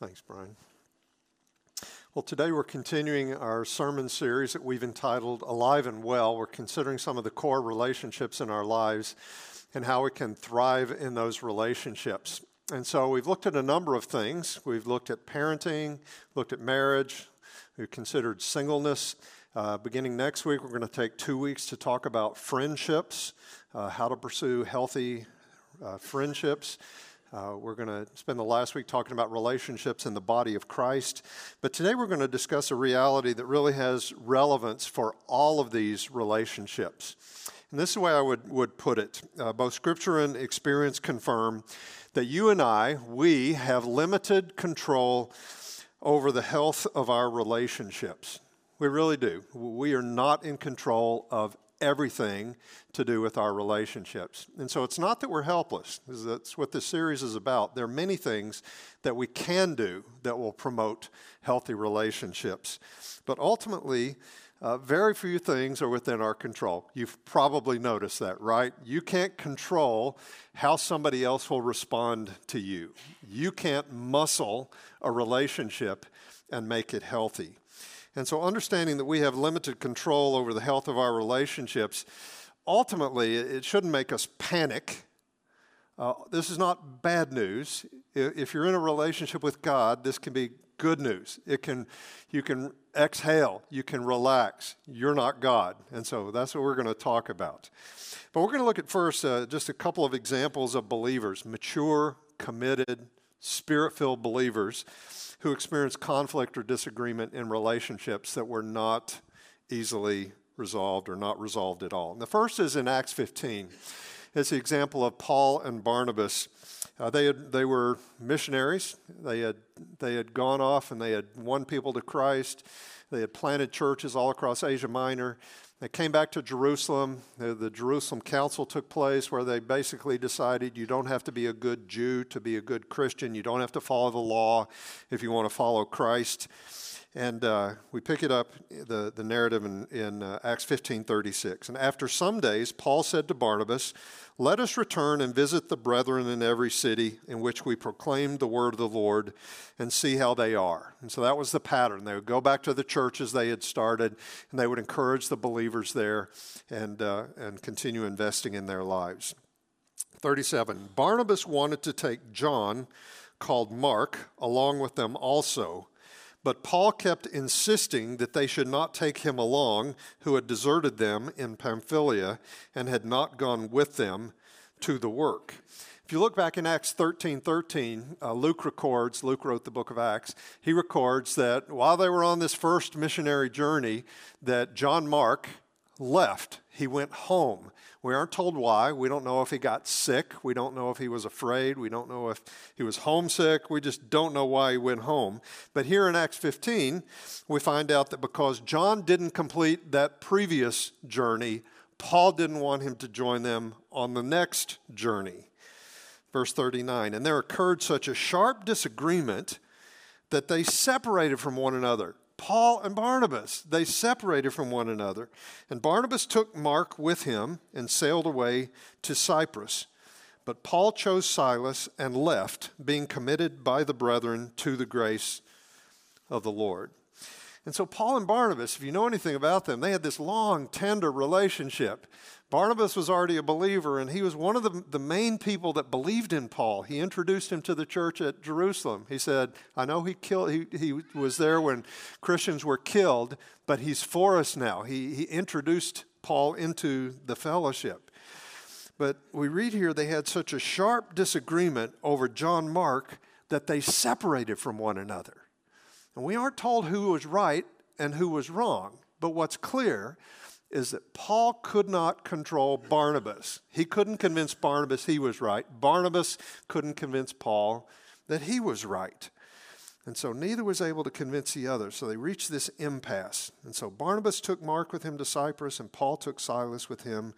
Thanks, Brian. Well, today we're continuing our sermon series that we've entitled Alive and Well. We're considering some of the core relationships in our lives and how we can thrive in those relationships. And so we've looked at a number of things. We've looked at parenting, looked at marriage, we've considered singleness. Uh, beginning next week, we're going to take two weeks to talk about friendships, uh, how to pursue healthy uh, friendships. Uh, we're going to spend the last week talking about relationships in the body of Christ. But today we're going to discuss a reality that really has relevance for all of these relationships. And this is the way I would, would put it. Uh, both scripture and experience confirm that you and I, we have limited control over the health of our relationships. We really do. We are not in control of everything to do with our relationships. And so it's not that we're helpless, that's what this series is about. There are many things that we can do that will promote healthy relationships. But ultimately, uh, very few things are within our control. You've probably noticed that, right? You can't control how somebody else will respond to you. You can't muscle a relationship and make it healthy. And so, understanding that we have limited control over the health of our relationships, ultimately, it shouldn't make us panic. Uh, this is not bad news. If you're in a relationship with God, this can be good news. It can, you can exhale, you can relax. You're not God. And so that's what we're going to talk about. But we're going to look at first uh, just a couple of examples of believers, mature, committed, spirit filled believers who experienced conflict or disagreement in relationships that were not easily resolved or not resolved at all. And the first is in Acts 15. It's the example of Paul and Barnabas. Uh, they, had, they were missionaries. They had, they had gone off and they had won people to Christ. They had planted churches all across Asia Minor. They came back to Jerusalem. The, the, Jerusalem Council took place where they basically decided you don't have to be a good Jew to be a good Christian. You don't have to follow the law if you want to follow Christ. And uh, we pick it up, the, the narrative in, in uh, Acts 15 36. And after some days, Paul said to Barnabas, Let us return and visit the brethren in every city in which we proclaimed the word of the Lord and see how they are. And so that was the pattern. They would go back to the churches they had started and they would encourage the believers there and, uh, and continue investing in their lives. 37. Barnabas wanted to take John, called Mark, along with them also. But Paul kept insisting that they should not take him along, who had deserted them in Pamphylia and had not gone with them to the work. If you look back in Acts 13 13, uh, Luke records, Luke wrote the book of Acts, he records that while they were on this first missionary journey, that John Mark left. He went home. We aren't told why. We don't know if he got sick. We don't know if he was afraid. We don't know if he was homesick. We just don't know why he went home. But here in Acts 15, we find out that because John didn't complete that previous journey, Paul didn't want him to join them on the next journey. Verse 39 And there occurred such a sharp disagreement that they separated from one another. Paul and Barnabas. They separated from one another. And Barnabas took Mark with him and sailed away to Cyprus. But Paul chose Silas and left, being committed by the brethren to the grace of the Lord. And so, Paul and Barnabas, if you know anything about them, they had this long, tender relationship. Barnabas was already a believer, and he was one of the, the main people that believed in Paul. He introduced him to the church at Jerusalem. He said, I know he, killed, he, he was there when Christians were killed, but he's for us now. He, he introduced Paul into the fellowship. But we read here they had such a sharp disagreement over John Mark that they separated from one another. And we aren't told who was right and who was wrong, but what's clear is that Paul could not control Barnabas. He couldn't convince Barnabas he was right. Barnabas couldn't convince Paul that he was right. And so neither was able to convince the other. So they reached this impasse. And so Barnabas took Mark with him to Cyprus, and Paul took Silas with him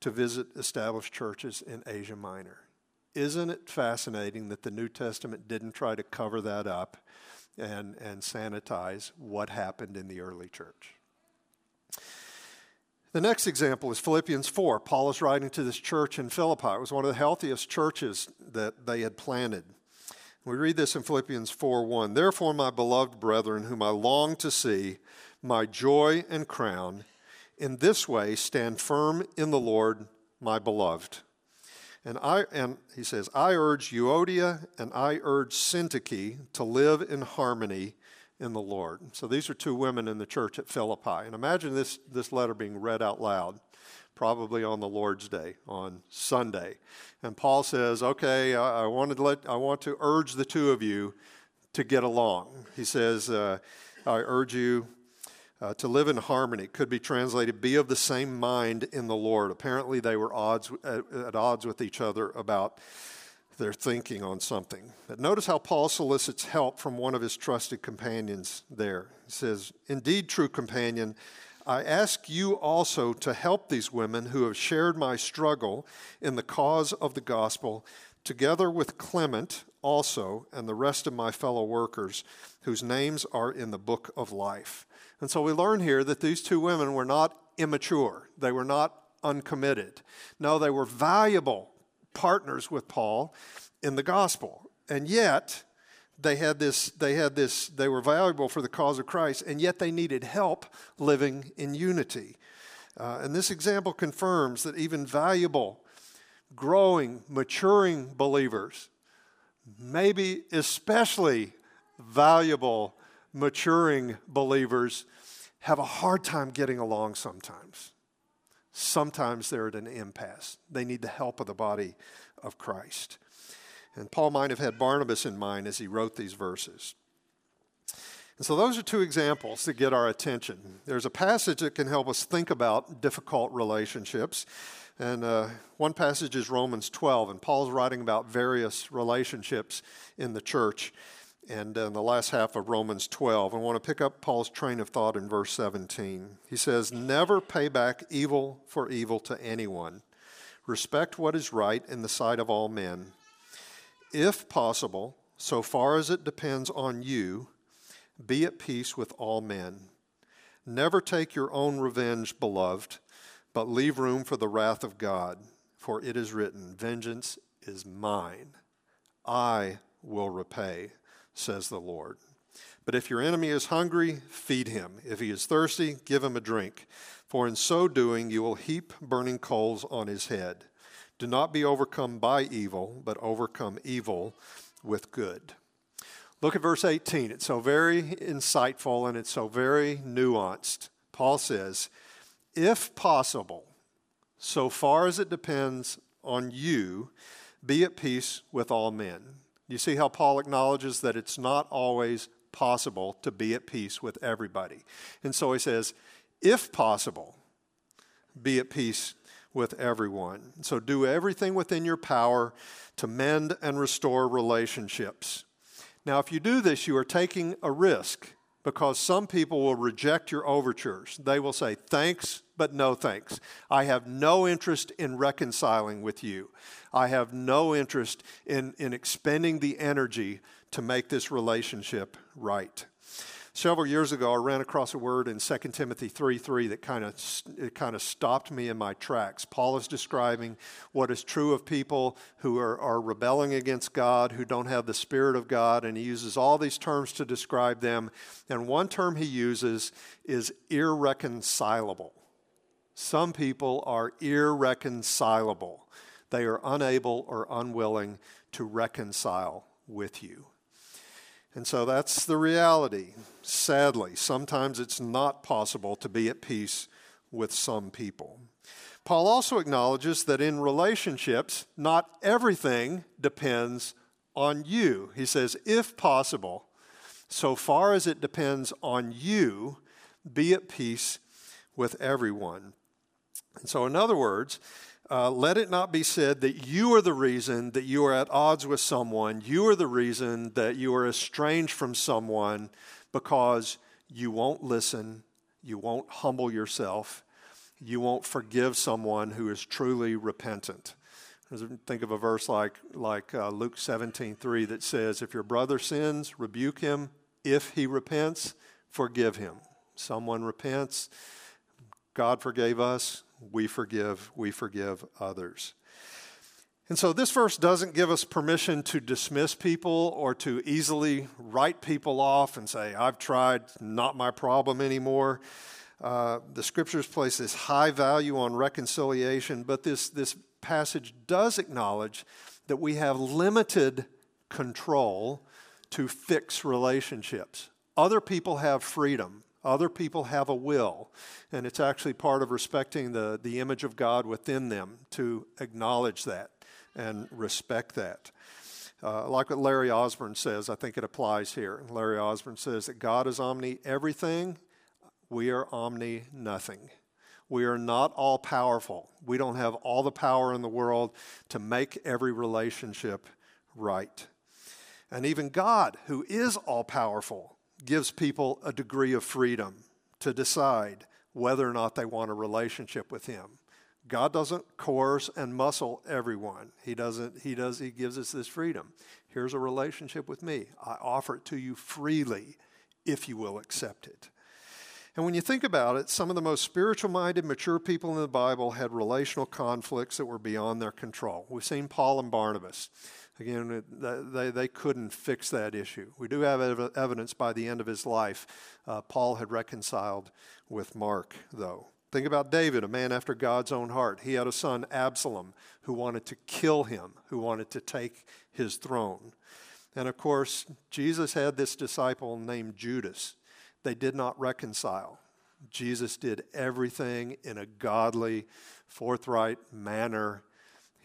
to visit established churches in Asia Minor. Isn't it fascinating that the New Testament didn't try to cover that up and, and sanitize what happened in the early church? The next example is Philippians 4. Paul is writing to this church in Philippi. It was one of the healthiest churches that they had planted. We read this in Philippians 4 1. Therefore, my beloved brethren, whom I long to see, my joy and crown, in this way stand firm in the Lord, my beloved. And I and he says, I urge Euodia and I urge Syntyche to live in harmony in the Lord. So these are two women in the church at Philippi. And imagine this, this letter being read out loud, probably on the Lord's Day, on Sunday. And Paul says, Okay, I, I wanted to let, I want to urge the two of you to get along. He says, uh, I urge you uh, to live in harmony. Could be translated, be of the same mind in the Lord. Apparently, they were odds, at, at odds with each other about their thinking on something. But notice how Paul solicits help from one of his trusted companions there. He says, Indeed, true companion, I ask you also to help these women who have shared my struggle in the cause of the gospel, together with Clement also and the rest of my fellow workers whose names are in the book of life. And so we learn here that these two women were not immature, they were not uncommitted. No, they were valuable partners with Paul in the gospel. And yet, they had this, they had this, they were valuable for the cause of Christ, and yet they needed help living in unity. Uh, and this example confirms that even valuable, growing, maturing believers, maybe especially valuable, maturing believers, have a hard time getting along sometimes sometimes they're at an impasse. They need the help of the body of Christ. And Paul might have had Barnabas in mind as he wrote these verses. And so those are two examples that get our attention. There's a passage that can help us think about difficult relationships. And uh, one passage is Romans 12, and Paul's writing about various relationships in the church and uh, in the last half of Romans 12. I want to pick up Paul's train of thought in verse 17. He says, Never pay back evil for evil to anyone. Respect what is right in the sight of all men. If possible, so far as it depends on you, be at peace with all men. Never take your own revenge, beloved, but leave room for the wrath of God. For it is written, Vengeance is mine. I will repay says the Lord. But if your enemy is hungry, feed him. If he is thirsty, give him a drink. For in so doing, you will heap burning coals on his head. Do not be overcome by evil, but overcome evil with good. Look at verse 18. It's so very insightful and it's so very nuanced. Paul says, If possible, so far as it depends on you, be at peace with all men. You see how Paul acknowledges that it's not always possible to be at peace with everybody. And so he says, if possible, be at peace with everyone. So do everything within your power to mend and restore relationships. Now, if you do this, you are taking a risk because some people will reject your overtures. They will say, Thanks, but no thanks. I have no interest in reconciling with you. I have no interest in, in expending the energy to make this relationship right. Several years ago, I ran across a word in 2 Timothy 3 3 that kind of it kind of stopped me in my tracks. Paul is describing what is true of people who are, are rebelling against God, who don't have the Spirit of God, and he uses all these terms to describe them. And one term he uses is irreconcilable. Some people are irreconcilable, they are unable or unwilling to reconcile with you. And so that's the reality. Sadly, sometimes it's not possible to be at peace with some people. Paul also acknowledges that in relationships, not everything depends on you. He says, if possible, so far as it depends on you, be at peace with everyone. And so, in other words, uh, let it not be said that you are the reason that you are at odds with someone. You are the reason that you are estranged from someone because you won't listen, you won't humble yourself, you won't forgive someone who is truly repentant. Think of a verse like, like uh, Luke 17 3 that says, If your brother sins, rebuke him. If he repents, forgive him. Someone repents, God forgave us, we forgive, we forgive others. And so this verse doesn't give us permission to dismiss people or to easily write people off and say, I've tried, not my problem anymore. Uh, the scriptures place this high value on reconciliation, but this, this passage does acknowledge that we have limited control to fix relationships. Other people have freedom. Other people have a will, and it's actually part of respecting the, the image of God within them to acknowledge that and respect that. Uh, like what Larry Osborne says, I think it applies here. Larry Osborne says that God is omni everything, we are omni nothing. We are not all powerful. We don't have all the power in the world to make every relationship right. And even God, who is all powerful, gives people a degree of freedom to decide whether or not they want a relationship with Him. God doesn't coerce and muscle everyone. He doesn't he does he gives us this freedom. Here's a relationship with me. I offer it to you freely if you will accept it. And when you think about it, some of the most spiritual minded, mature people in the Bible had relational conflicts that were beyond their control. We've seen Paul and Barnabas. Again, they, they couldn't fix that issue. We do have evidence by the end of his life. Uh, Paul had reconciled with Mark, though. Think about David, a man after God's own heart. He had a son, Absalom, who wanted to kill him, who wanted to take his throne. And of course, Jesus had this disciple named Judas. They did not reconcile. Jesus did everything in a godly, forthright manner.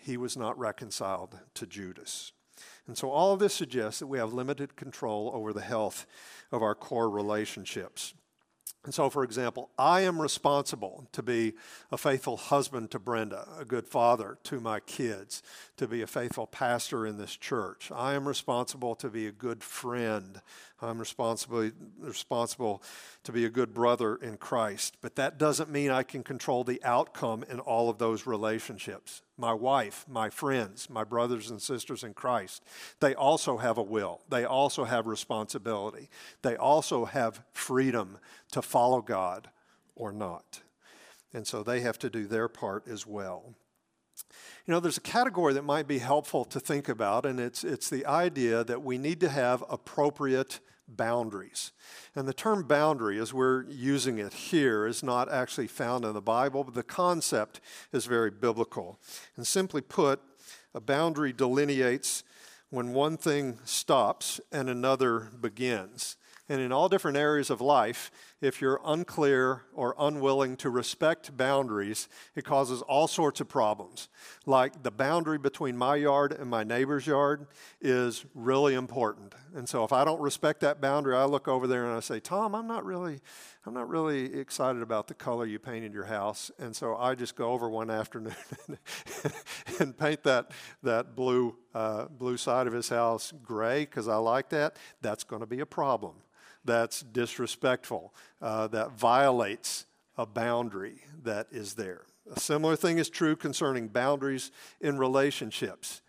He was not reconciled to Judas. And so all of this suggests that we have limited control over the health of our core relationships. And so, for example, I am responsible to be a faithful husband to Brenda, a good father to my kids, to be a faithful pastor in this church. I am responsible to be a good friend. I'm responsible, responsible to be a good brother in Christ. But that doesn't mean I can control the outcome in all of those relationships. My wife, my friends, my brothers and sisters in Christ, they also have a will. They also have responsibility. They also have freedom to follow God or not. And so they have to do their part as well. You know, there's a category that might be helpful to think about, and it's, it's the idea that we need to have appropriate boundaries. And the term boundary, as we're using it here, is not actually found in the Bible, but the concept is very biblical. And simply put, a boundary delineates when one thing stops and another begins. And in all different areas of life, if you're unclear or unwilling to respect boundaries, it causes all sorts of problems. Like the boundary between my yard and my neighbor's yard is really important. And so if I don't respect that boundary, I look over there and I say, Tom, I'm not really, I'm not really excited about the color you painted your house. And so I just go over one afternoon and paint that, that blue, uh, blue side of his house gray because I like that. That's going to be a problem that's disrespectful, uh, that violates a boundary that is there. A similar thing is true concerning boundaries in relationships.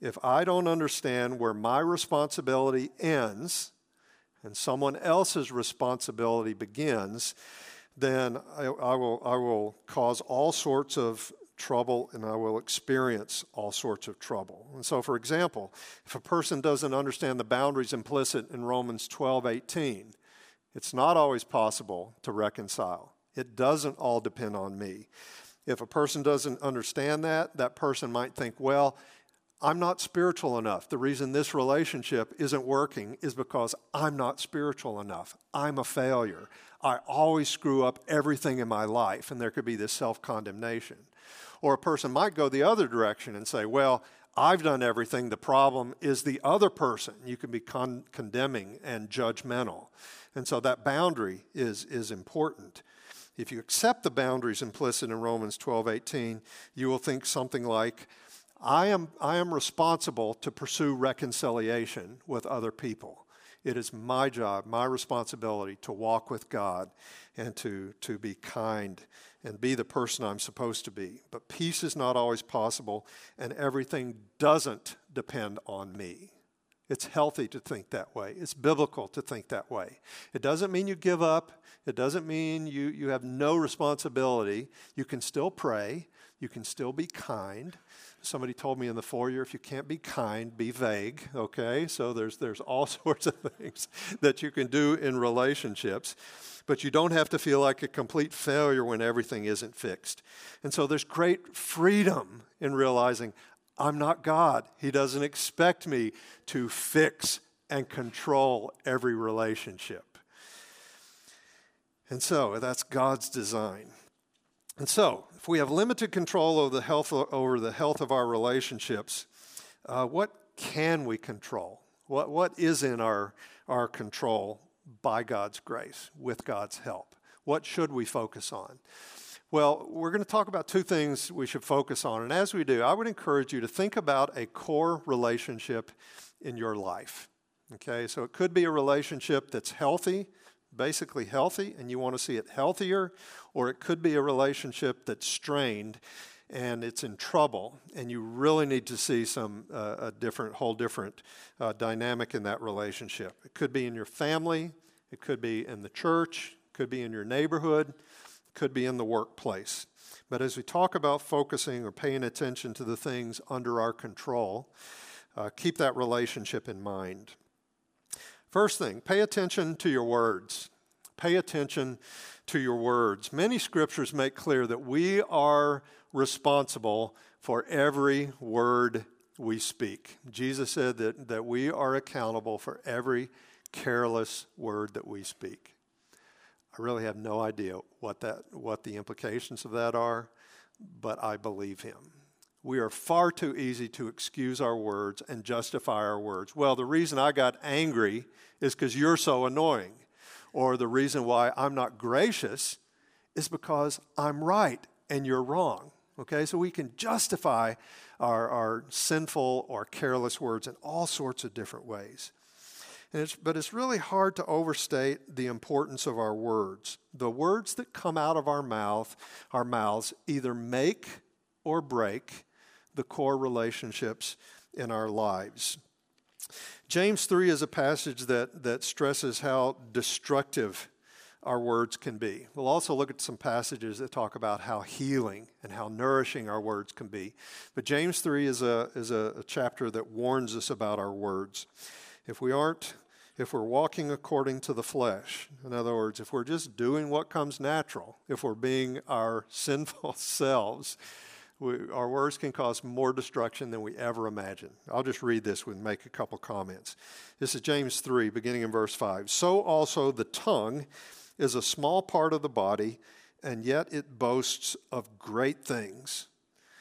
If I don't understand where my responsibility ends and someone else's responsibility begins, then I, I, will, I will cause all sorts of trouble and I will experience all sorts of trouble. And so, for example, if a person doesn't understand the boundaries implicit in Romans 12 18, it's not always possible to reconcile. It doesn't all depend on me. If a person doesn't understand that, that person might think, well, I'm not spiritual enough. The reason this relationship isn't working is because I'm not spiritual enough. I'm a failure. I always screw up everything in my life, and there could be this self condemnation. Or a person might go the other direction and say, well, I've done everything. The problem is the other person. You can be con- condemning and judgmental. And so that boundary is, is important. If you accept the boundaries implicit in Romans 12 18, you will think something like, I am, I am responsible to pursue reconciliation with other people. It is my job, my responsibility to walk with God and to, to be kind and be the person I'm supposed to be. But peace is not always possible, and everything doesn't depend on me. It's healthy to think that way. It's biblical to think that way. It doesn't mean you give up. It doesn't mean you, you have no responsibility. You can still pray. You can still be kind. Somebody told me in the foyer, if you can't be kind, be vague. Okay, so there's there's all sorts of things that you can do in relationships, but you don't have to feel like a complete failure when everything isn't fixed. And so there's great freedom in realizing I'm not God. He doesn't expect me to fix and control every relationship. And so that's God's design. And so, if we have limited control over the health, over the health of our relationships, uh, what can we control? What, what is in our, our control by God's grace, with God's help? What should we focus on? Well, we're going to talk about two things we should focus on. And as we do, I would encourage you to think about a core relationship in your life. Okay, so it could be a relationship that's healthy, basically healthy, and you want to see it healthier, or it could be a relationship that's strained and it's in trouble, and you really need to see some uh, a different, whole different uh, dynamic in that relationship. It could be in your family, it could be in the church, it could be in your neighborhood, it could be in the workplace. But as we talk about focusing or paying attention to the things under our control, uh, keep that relationship in mind. First thing, pay attention to your words. Pay attention to your words. Many scriptures make clear that we are responsible for every word we speak. Jesus said that, that we are accountable for every careless word that we speak. I really have no idea what, that, what the implications of that are, but I believe him we are far too easy to excuse our words and justify our words. Well, the reason I got angry is because you're so annoying. Or the reason why I'm not gracious is because I'm right and you're wrong. Okay, so we can justify our, our sinful or careless words in all sorts of different ways. And It's, but it's really hard to overstate the importance of our words. The words that come out of our mouth, our mouths, either make or break the core relationships in our lives. James 3 is a passage that, that stresses how destructive our words can be. We'll also look at some passages that talk about how healing and how nourishing our words can be. But James 3 is a, is a, a chapter that warns us about our words. If we aren't, if we're walking according to the flesh, in other words, if we're just doing what comes natural, if we're being our sinful selves, we, our words can cause more destruction than we ever imagined. I'll just read this and make a couple comments. This is James 3, beginning in verse 5. So also the tongue is a small part of the body, and yet it boasts of great things.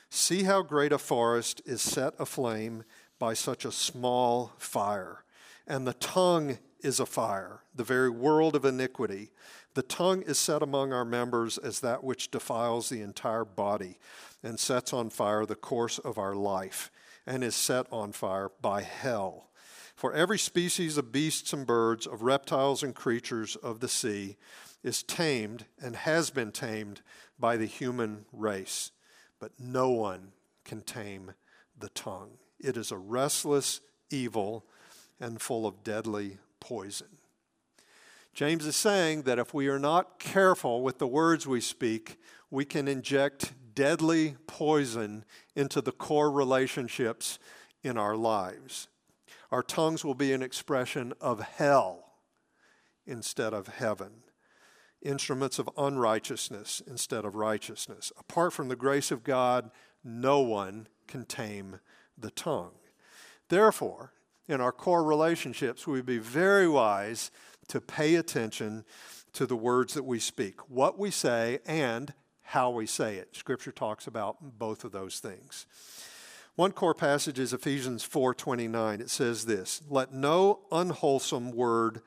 See how great a forest is set aflame by such a small fire. And the tongue is a fire, the very world of iniquity. The tongue is set among our members as that which defiles the entire body and sets on fire the course of our life and is set on fire by hell. For every species of beasts and birds, of reptiles and creatures of the sea, is tamed and has been tamed by the human race. But no one can tame the tongue. It is a restless evil and full of deadly poison. James is saying that if we are not careful with the words we speak, we can inject deadly poison into the core relationships in our lives. Our tongues will be an expression of hell instead of heaven, instruments of unrighteousness instead of righteousness. Apart from the grace of God, no one can tame the tongue. Therefore, in our core relationships, we be very wise to pay attention to the words that we speak, what we say, and how we say it. Scripture talks about both of those things. One core passage is Ephesians 4:29. It says this, "Let no unwholesome word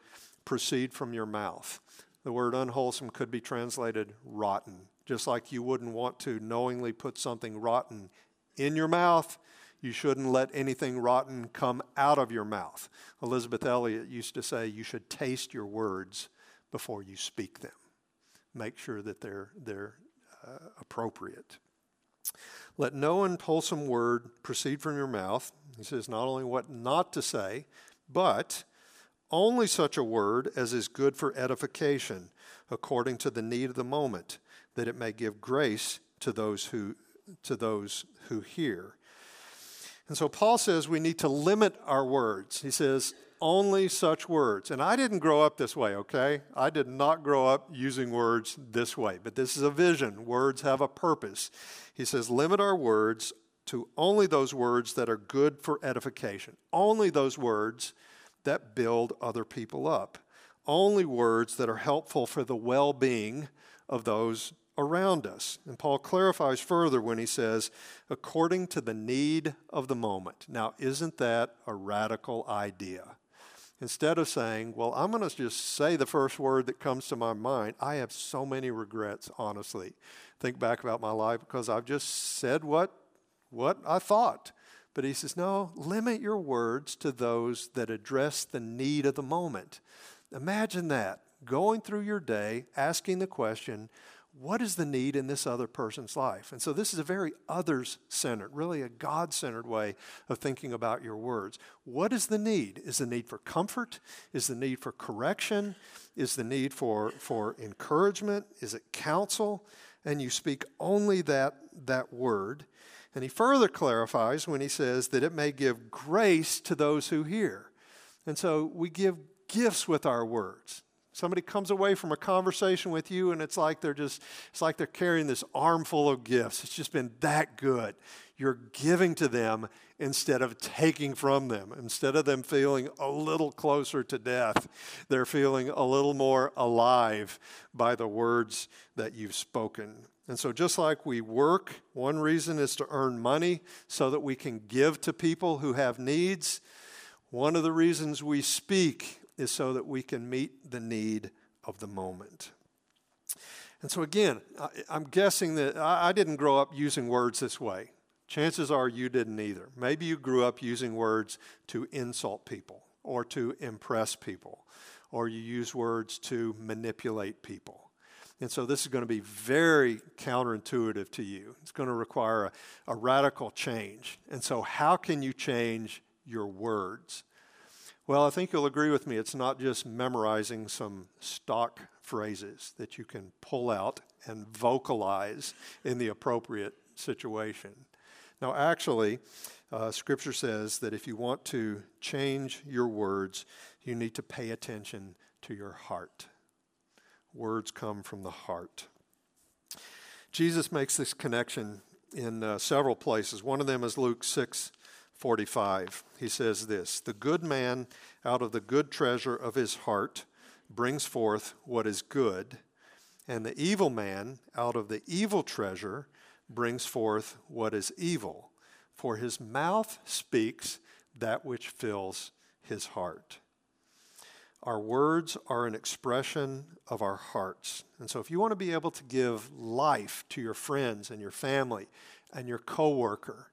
proceed from your mouth." The word unwholesome could be translated rotten. Just like you wouldn't want to knowingly put something rotten in your mouth, you shouldn't let anything rotten come out of your mouth. Elisabeth Elliot used to say you should taste your words before you speak them. Make sure that they're, they're uh, appropriate. Let no unwholesome word proceed from your mouth. He says not only what not to say, but only such a word as is good for edification, according to the need of the moment, that it may give grace to those who to those who hear. And so Paul says we need to limit our words. He says, only such words. And I didn't grow up this way, okay? I did not grow up using words this way, but this is a vision. Words have a purpose. He says, limit our words to only those words that are good for edification, only those words that build other people up, only words that are helpful for the well being of those around us. And Paul clarifies further when he says, according to the need of the moment. Now, isn't that a radical idea? Instead of saying, well, I'm going to just say the first word that comes to my mind, I have so many regrets, honestly. Think back about my life because I've just said what, what I thought. But he says, no, limit your words to those that address the need of the moment. Imagine that going through your day, asking the question, what is the need in this other person's life? And so this is a very others centered, really a God centered way of thinking about your words. What is the need? Is the need for comfort? Is the need for correction? Is the need for, for encouragement? Is it counsel? And you speak only that, that word. And he further clarifies when he says that it may give grace to those who hear. And so we give gifts with our words. Somebody comes away from a conversation with you and it's like they're just, it's like they're carrying this armful of gifts. It's just been that good. You're giving to them instead of taking from them. Instead of them feeling a little closer to death, they're feeling a little more alive by the words that you've spoken. And so, just like we work, one reason is to earn money so that we can give to people who have needs. One of the reasons we speak is so that we can meet the need of the moment. And so, again, I, am guessing that I, I didn't grow up using words this way. Chances are you didn't either. Maybe you grew up using words to insult people or to impress people, or you use words to manipulate people. And so this is going to be very counterintuitive to you. It's going to require a, a, radical change. And so, how can you change your words? Well, I think you'll agree with me. It's not just memorizing some stock phrases that you can pull out and vocalize in the appropriate situation. Now, actually, uh, Scripture says that if you want to change your words, you need to pay attention to your heart. Words come from the heart. Jesus makes this connection in uh, several places. One of them is Luke 6 45. He says this The good man out of the good treasure of his heart brings forth what is good, and the evil man out of the evil treasure brings forth what is evil. For his mouth speaks that which fills his heart. Our words are an expression of our hearts. And so if you want to be able to give life to your friends and your family and your coworker,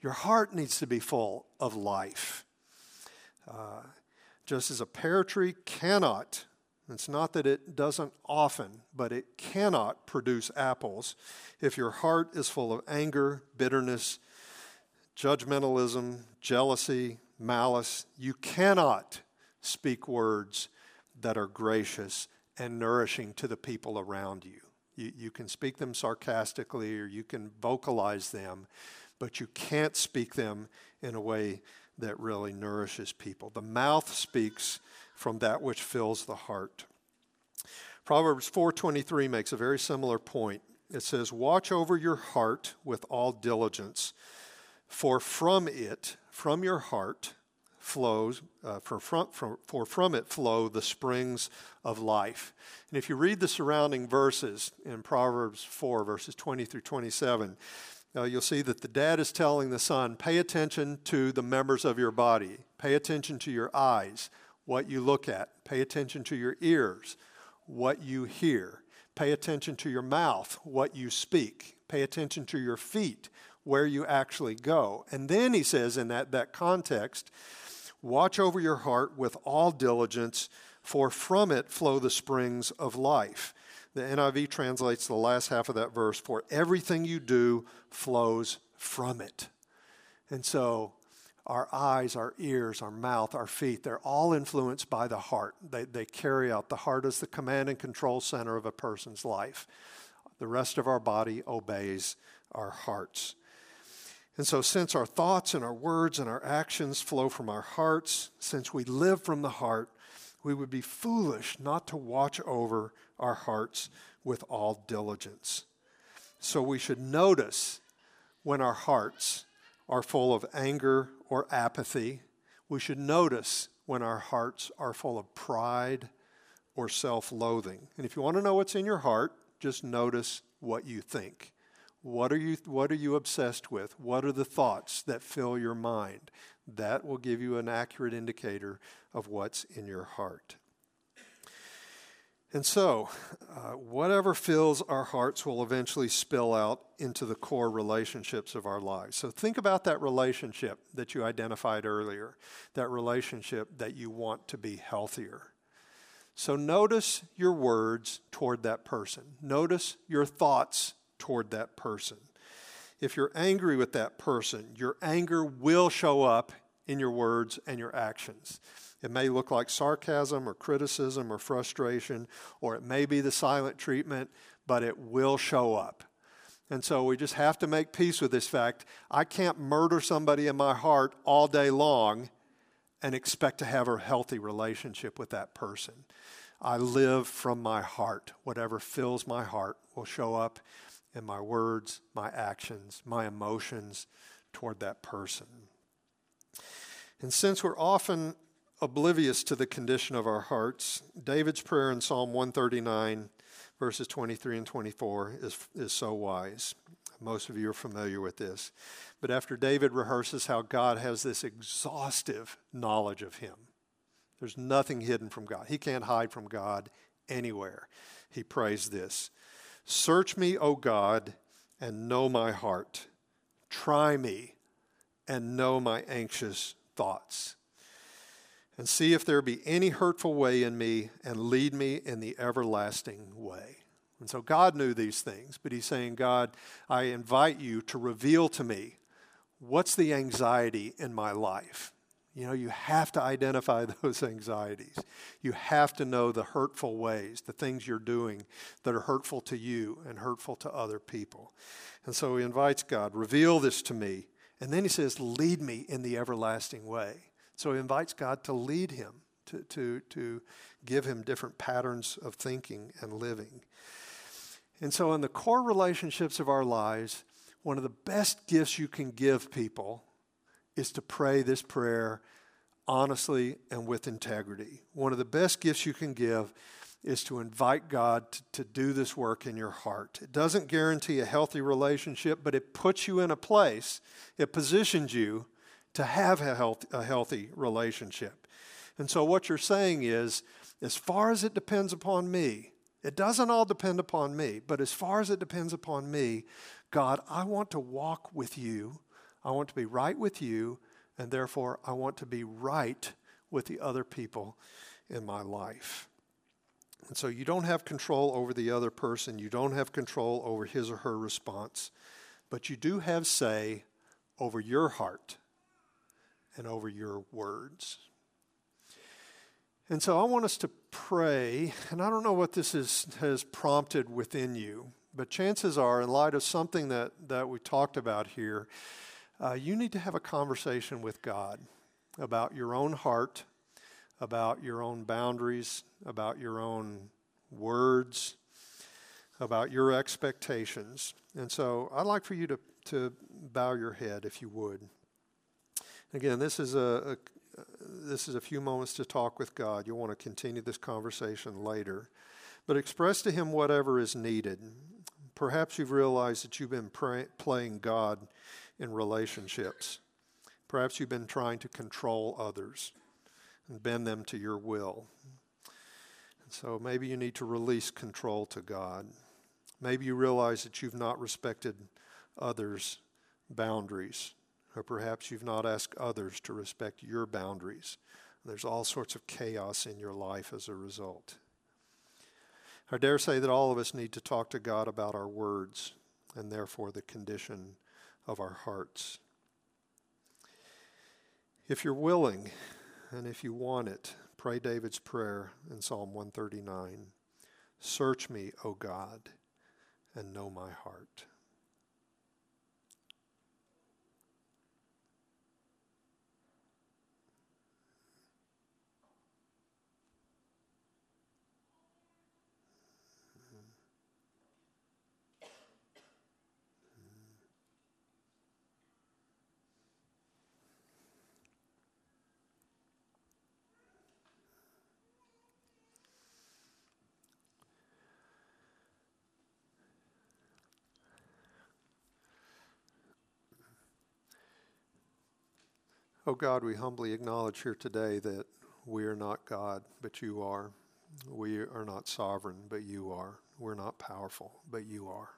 your heart needs to be full of life. Uh, just as a pear tree cannot, it's not that it doesn't often, but it cannot produce apples if your heart is full of anger, bitterness, judgmentalism, jealousy, malice. You cannot speak words that are gracious and nourishing to the people around you. You, you can speak them sarcastically or you can vocalize them, but you can't speak them in a way that really nourishes people. The mouth speaks from that which fills the heart. Proverbs 4:23 makes a very similar point. It says, "Watch over your heart with all diligence, for from it, from your heart, flows, uh, for, from, for, for from it flow the springs of life. And if you read the surrounding verses in Proverbs 4, verses 20 through 27, uh, you'll see that the dad is telling the son, pay attention to the members of your body, pay attention to your eyes, what you look at, pay attention to your ears, what you hear, pay attention to your mouth, what you speak, pay attention to your feet, where you actually go. And then he says in that, that context, watch over your heart with all diligence, for from it flow the springs of life. The NIV translates the last half of that verse for everything you do flows from it. And so our eyes, our ears, our mouth, our feet, they're all influenced by the heart. They, they carry out. The heart is the command and control center of a person's life. The rest of our body obeys our hearts. And so, since our thoughts and our words and our actions flow from our hearts, since we live from the heart, we would be foolish not to watch over our hearts with all diligence. So, we should notice when our hearts are full of anger or apathy. We should notice when our hearts are full of pride or self loathing. And if you want to know what's in your heart, just notice what you think. What are you, what are you obsessed with? What are the thoughts that fill your mind? That will give you an accurate indicator of what's in your heart. And so, uh, whatever fills our hearts will eventually spill out into the core relationships of our lives. So, think about that relationship that you identified earlier, that relationship that you want to be healthier. So, notice your words toward that person, notice your thoughts toward that person. If you're angry with that person, your anger will show up in your words and your actions. It may look like sarcasm or criticism or frustration, or it may be the silent treatment, but it will show up. And so we just have to make peace with this fact. I can't murder somebody in my heart all day long and expect to have a healthy relationship with that person. I live from my heart. Whatever fills my heart will show up in my words, my actions, my emotions toward that person. And since we're often oblivious to the condition of our hearts, David's prayer in Psalm 139, verses 23 and 24, is, is so wise. Most of you are familiar with this. But after David rehearses how God has this exhaustive knowledge of him, there's nothing hidden from God. He can't hide from God anywhere. He prays this Search me, O God, and know my heart. Try me and know my anxious thoughts and see if there be any hurtful way in me, and lead me in the everlasting way. And so God knew these things, but He's saying, God, I invite you to reveal to me what's the anxiety in my life. You know, you have to identify those anxieties. You have to know the hurtful ways, the things you're doing that are hurtful to you and hurtful to other people. And so he invites God, reveal this to me. And then he says, lead me in the everlasting way. So he invites God to lead him, to, to, to give him different patterns of thinking and living. And so, in the core relationships of our lives, one of the best gifts you can give people is to pray this prayer honestly and with integrity. One of the best gifts you can give is to invite God to, to, do this work in your heart. It doesn't guarantee a healthy relationship, but it puts you in a place, it positions you to have a, health, a healthy relationship. And so, what you're saying is, as far as it depends upon me, it doesn't all depend upon me, but as far as it depends upon me, God, I want to walk with you. I want to be right with you, and therefore I want to be right with the other people in my life. And so you don't have control over the other person, you don't have control over his or her response, but you do have say over your heart and over your words. And so I want us to pray, and I don't know what this is, has prompted within you, but chances are, in light of something that, that we talked about here, uh, you need to have a conversation with God about your own heart, about your own boundaries, about your own words, about your expectations. And so I'd like for you to, to bow your head, if you would. Again, this is a, a this is a few moments to talk with God. You'll want to continue this conversation later. But express to Him whatever is needed. Perhaps you've realized that you've been pray, playing God in relationships. Perhaps you've been trying to control others and bend them to your will. And so maybe you need to release control to God. Maybe you realize that you've not respected others' boundaries or perhaps you've not asked others to respect your boundaries. There's all sorts of chaos in your life as a result. I dare say that all of us need to talk to God about our words and therefore the condition of our hearts. If you're willing and if you want it, pray David's prayer in Psalm 139 Search me, O God, and know my heart. Oh God, we humbly acknowledge here today that we are not God, but you are. We are not sovereign, but you are. We're not powerful, but you are.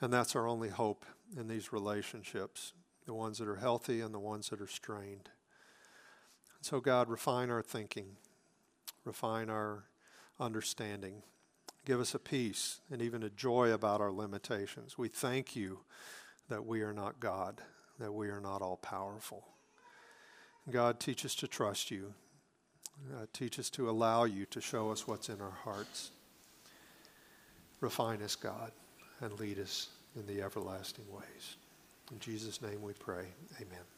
And that's our only hope in these relationships the ones that are healthy and the ones that are strained. So, God, refine our thinking, refine our understanding. Give us a peace and even a joy about our limitations. We thank you that we are not God, that we are not all powerful. God, teach us to trust you. Uh, teach us to allow you to show us what's in our hearts. Refine us, God, and lead us in the everlasting ways. In Jesus' name we pray. Amen.